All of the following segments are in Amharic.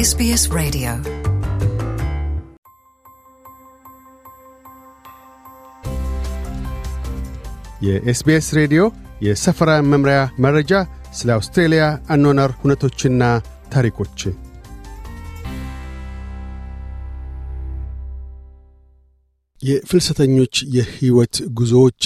SBS Radio. የኤስቢኤስ ሬዲዮ የሰፈራ መምሪያ መረጃ፣ ስለ አውስትሬልያ አኗኗር ሁነቶችና ታሪኮች የፍልሰተኞች የሕይወት ጉዞዎች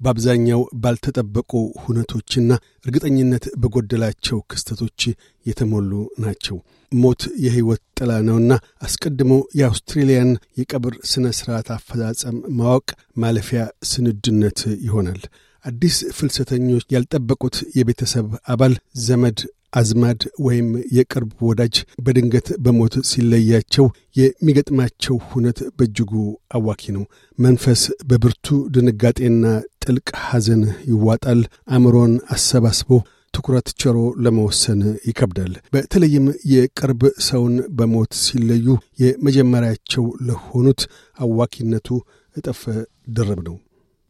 በአብዛኛው ባልተጠበቁ ሁነቶችና እርግጠኝነት በጎደላቸው ክስተቶች የተሞሉ ናቸው። ሞት የሕይወት ጥላ ነውና አስቀድሞ የአውስትሬልያን የቀብር ሥነ ሥርዓት አፈጻጸም ማወቅ ማለፊያ ስንድነት ይሆናል። አዲስ ፍልሰተኞች ያልጠበቁት የቤተሰብ አባል ዘመድ አዝማድ ወይም የቅርብ ወዳጅ በድንገት በሞት ሲለያቸው የሚገጥማቸው ሁነት በእጅጉ አዋኪ ነው። መንፈስ በብርቱ ድንጋጤና ጥልቅ ሐዘን ይዋጣል። አእምሮን አሰባስቦ ትኩረት ቸሮ ለመወሰን ይከብዳል። በተለይም የቅርብ ሰውን በሞት ሲለዩ የመጀመሪያቸው ለሆኑት አዋኪነቱ እጥፍ ድርብ ነው።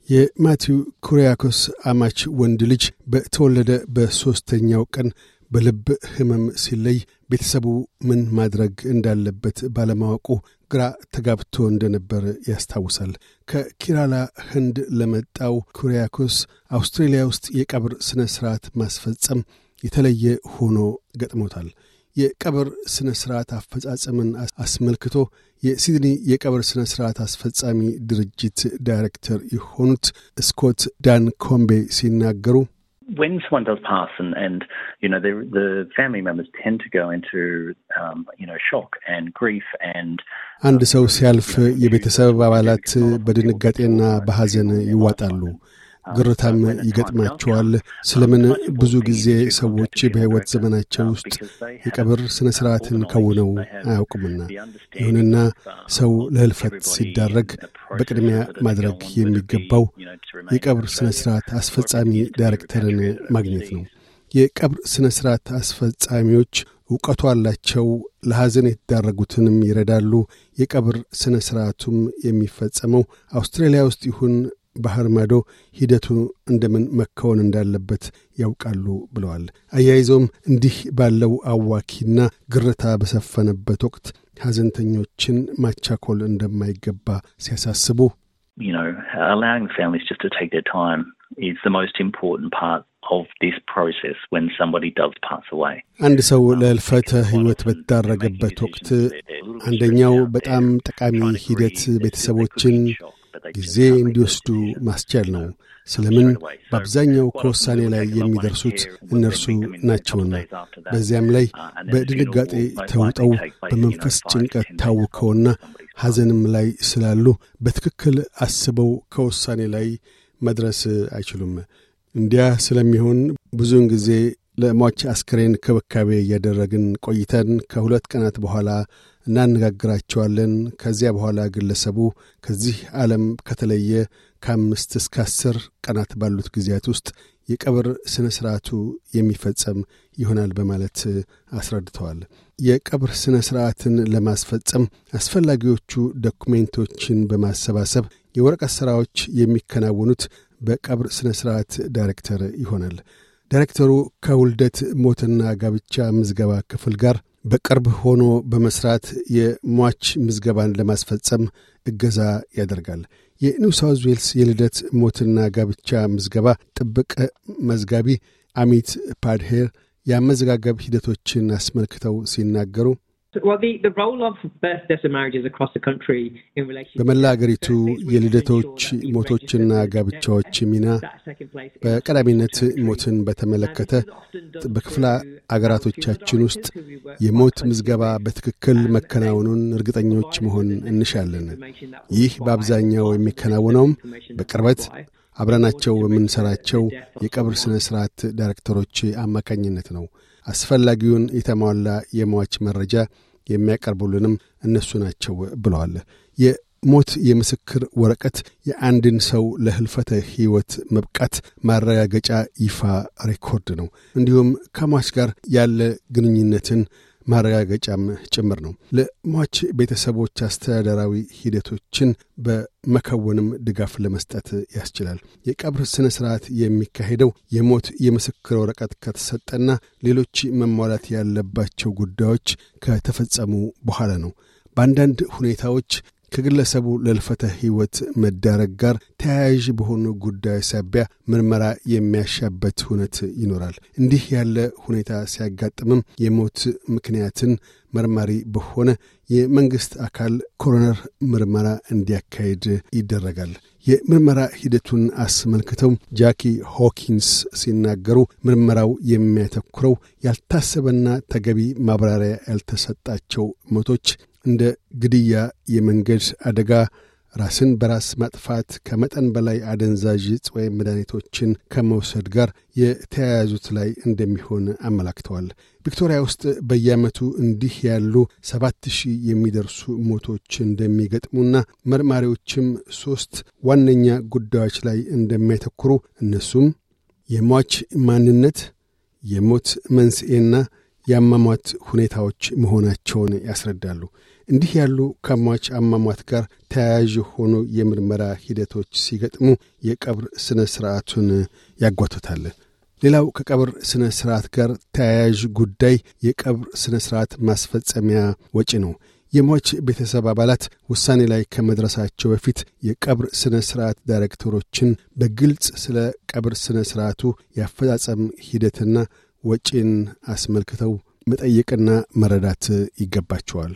የማቲው ኩሪያኮስ አማች ወንድ ልጅ በተወለደ በሦስተኛው ቀን በልብ ሕመም ሲለይ ቤተሰቡ ምን ማድረግ እንዳለበት ባለማወቁ ግራ ተጋብቶ እንደነበር ያስታውሳል። ከኪራላ ህንድ ለመጣው ኩሪያኮስ አውስትሬልያ ውስጥ የቀብር ሥነ ሥርዓት ማስፈጸም የተለየ ሆኖ ገጥሞታል። የቀብር ሥነ ሥርዓት አፈጻጸምን አስመልክቶ የሲድኒ የቀብር ሥነ ሥርዓት አስፈጻሚ ድርጅት ዳይሬክተር የሆኑት ስኮት ዳን ኮምቤ ሲናገሩ when someone does pass and, and you know, the, the family members tend to go into, um, you know, shock and grief and አንድ ሰው ሲያልፍ የቤተሰብ አባላት በድንጋጤና በሐዘን ይዋጣሉ። ግርታም ይገጥማቸዋል። ስለምን ብዙ ጊዜ ሰዎች በሕይወት ዘመናቸው ውስጥ የቀብር ሥነ ሥርዓትን ከውነው አያውቁምና። ይሁንና ሰው ለሕልፈት ሲዳረግ በቅድሚያ ማድረግ የሚገባው የቀብር ሥነ ሥርዓት አስፈጻሚ ዳይሬክተርን ማግኘት ነው። የቀብር ሥነ ሥርዓት አስፈጻሚዎች እውቀቱ አላቸው። ለሐዘን የተዳረጉትንም ይረዳሉ። የቀብር ሥነ ሥርዓቱም የሚፈጸመው አውስትራሊያ ውስጥ ይሁን ባህር ማዶ ሂደቱ እንደምን መከወን እንዳለበት ያውቃሉ ብለዋል። አያይዘውም እንዲህ ባለው አዋኪና ግርታ በሰፈነበት ወቅት ሐዘንተኞችን ማቻኮል እንደማይገባ ሲያሳስቡ you know, allowing the families just to take their time is the most important part of this process when somebody does pass away. አንድ ሰው ለሕልፈተ ሕይወት በተዳረገበት ወቅት አንደኛው በጣም ጠቃሚ ሂደት ቤተሰቦችን ጊዜ እንዲወስዱ ማስቻል ነው። ስለምን በአብዛኛው ከውሳኔ ላይ የሚደርሱት እነርሱ ናቸውና፣ በዚያም ላይ በድንጋጤ ተውጠው በመንፈስ ጭንቀት ታውከውና ሐዘንም ላይ ስላሉ በትክክል አስበው ከውሳኔ ላይ መድረስ አይችሉም። እንዲያ ስለሚሆን ብዙውን ጊዜ ለሟች አስክሬን ክብካቤ እያደረግን ቆይተን ከሁለት ቀናት በኋላ እናነጋግራቸዋለን። ከዚያ በኋላ ግለሰቡ ከዚህ ዓለም ከተለየ ከአምስት እስከ አስር ቀናት ባሉት ጊዜያት ውስጥ የቀብር ሥነ ሥርዓቱ የሚፈጸም ይሆናል በማለት አስረድተዋል። የቀብር ሥነ ሥርዓትን ለማስፈጸም አስፈላጊዎቹ ዶኩሜንቶችን በማሰባሰብ የወረቀት ሥራዎች የሚከናወኑት በቀብር ሥነ ሥርዓት ዳይሬክተር ይሆናል። ዳይሬክተሩ ከውልደት ሞትና ጋብቻ ምዝገባ ክፍል ጋር በቅርብ ሆኖ በመስራት የሟች ምዝገባን ለማስፈጸም እገዛ ያደርጋል። የኒው ሳውዝ ዌልስ የልደት ሞትና ጋብቻ ምዝገባ ጥብቅ መዝጋቢ አሚት ፓድሄር የአመዘጋገብ ሂደቶችን አስመልክተው ሲናገሩ በመላ አገሪቱ የልደቶች ሞቶችና ጋብቻዎች ሚና በቀዳሚነት ሞትን በተመለከተ በክፍለ አገራቶቻችን ውስጥ የሞት ምዝገባ በትክክል መከናወኑን እርግጠኞች መሆን እንሻለን። ይህ በአብዛኛው የሚከናወነውም በቅርበት አብረናቸው በምንሰራቸው የቀብር ሥነ ሥርዓት ዳይሬክተሮች አማካኝነት ነው። አስፈላጊውን የተሟላ የሟች መረጃ የሚያቀርቡልንም እነሱ ናቸው ብለዋል። የሞት የምስክር ወረቀት የአንድን ሰው ለህልፈተ ሕይወት መብቃት ማረጋገጫ ይፋ ሬኮርድ ነው። እንዲሁም ከሟች ጋር ያለ ግንኙነትን ማረጋገጫም ጭምር ነው። ለሟች ቤተሰቦች አስተዳደራዊ ሂደቶችን በመከወንም ድጋፍ ለመስጠት ያስችላል። የቀብር ሥነ ሥርዓት የሚካሄደው የሞት የምስክር ወረቀት ከተሰጠና ሌሎች መሟላት ያለባቸው ጉዳዮች ከተፈጸሙ በኋላ ነው። በአንዳንድ ሁኔታዎች ከግለሰቡ ለልፈተ ሕይወት መዳረግ ጋር ተያያዥ በሆኑ ጉዳዮች ሳቢያ ምርመራ የሚያሻበት ሁነት ይኖራል። እንዲህ ያለ ሁኔታ ሲያጋጥምም የሞት ምክንያትን መርማሪ በሆነ የመንግሥት አካል coroner ምርመራ እንዲያካሄድ ይደረጋል። የምርመራ ሂደቱን አስመልክተው ጃኪ ሆኪንስ ሲናገሩ ምርመራው የሚያተኩረው ያልታሰበና ተገቢ ማብራሪያ ያልተሰጣቸው ሞቶች እንደ ግድያ፣ የመንገድ አደጋ፣ ራስን በራስ ማጥፋት፣ ከመጠን በላይ አደንዛዥ ዕፅ ወይም መድኃኒቶችን ከመውሰድ ጋር የተያያዙት ላይ እንደሚሆን አመላክተዋል። ቪክቶሪያ ውስጥ በየዓመቱ እንዲህ ያሉ ሰባት ሺህ የሚደርሱ ሞቶች እንደሚገጥሙና መርማሪዎችም ሦስት ዋነኛ ጉዳዮች ላይ እንደሚያተኩሩ እነሱም የሟች ማንነት፣ የሞት መንስኤና የአሟሟት ሁኔታዎች መሆናቸውን ያስረዳሉ። እንዲህ ያሉ ከሟች አሟሟት ጋር ተያያዥ የሆኑ የምርመራ ሂደቶች ሲገጥሙ የቀብር ሥነ ሥርዓቱን ያጓትታል። ሌላው ከቀብር ሥነ ሥርዓት ጋር ተያያዥ ጉዳይ የቀብር ሥነ ሥርዓት ማስፈጸሚያ ወጪ ነው። የሟች ቤተሰብ አባላት ውሳኔ ላይ ከመድረሳቸው በፊት የቀብር ሥነ ሥርዓት ዳይሬክተሮችን በግልጽ ስለ ቀብር ሥነ ሥርዓቱ የአፈጻጸም ሂደትና ወጪን አስመልክተው መጠየቅና መረዳት ይገባቸዋል።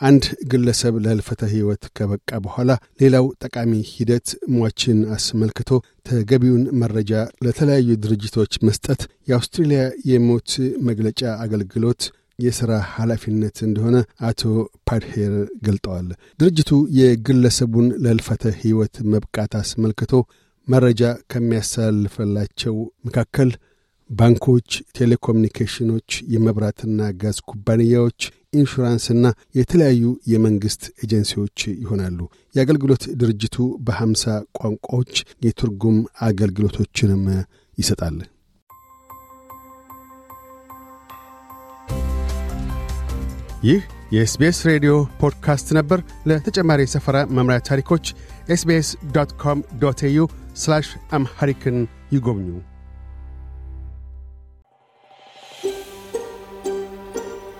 አንድ ግለሰብ ለህልፈተ ሕይወት ከበቃ በኋላ ሌላው ጠቃሚ ሂደት ሟችን አስመልክቶ ተገቢውን መረጃ ለተለያዩ ድርጅቶች መስጠት የአውስትሬልያ የሞት መግለጫ አገልግሎት የሥራ ኃላፊነት እንደሆነ አቶ ፓድሄር ገልጠዋል። ድርጅቱ የግለሰቡን ለህልፈተ ሕይወት መብቃት አስመልክቶ መረጃ ከሚያስተላልፈላቸው መካከል ባንኮች፣ ቴሌኮሙኒኬሽኖች፣ የመብራትና ጋዝ ኩባንያዎች፣ ኢንሹራንስና የተለያዩ የመንግሥት ኤጀንሲዎች ይሆናሉ። የአገልግሎት ድርጅቱ በሀምሳ ቋንቋዎች የትርጉም አገልግሎቶችንም ይሰጣል። ይህ የ SBS ሬዲዮ ፖድካስት ነበር። ለተጨማሪ የሰፈራ መምሪያ ታሪኮች SBS dot com dot au Amharic ን ይጎብኙ።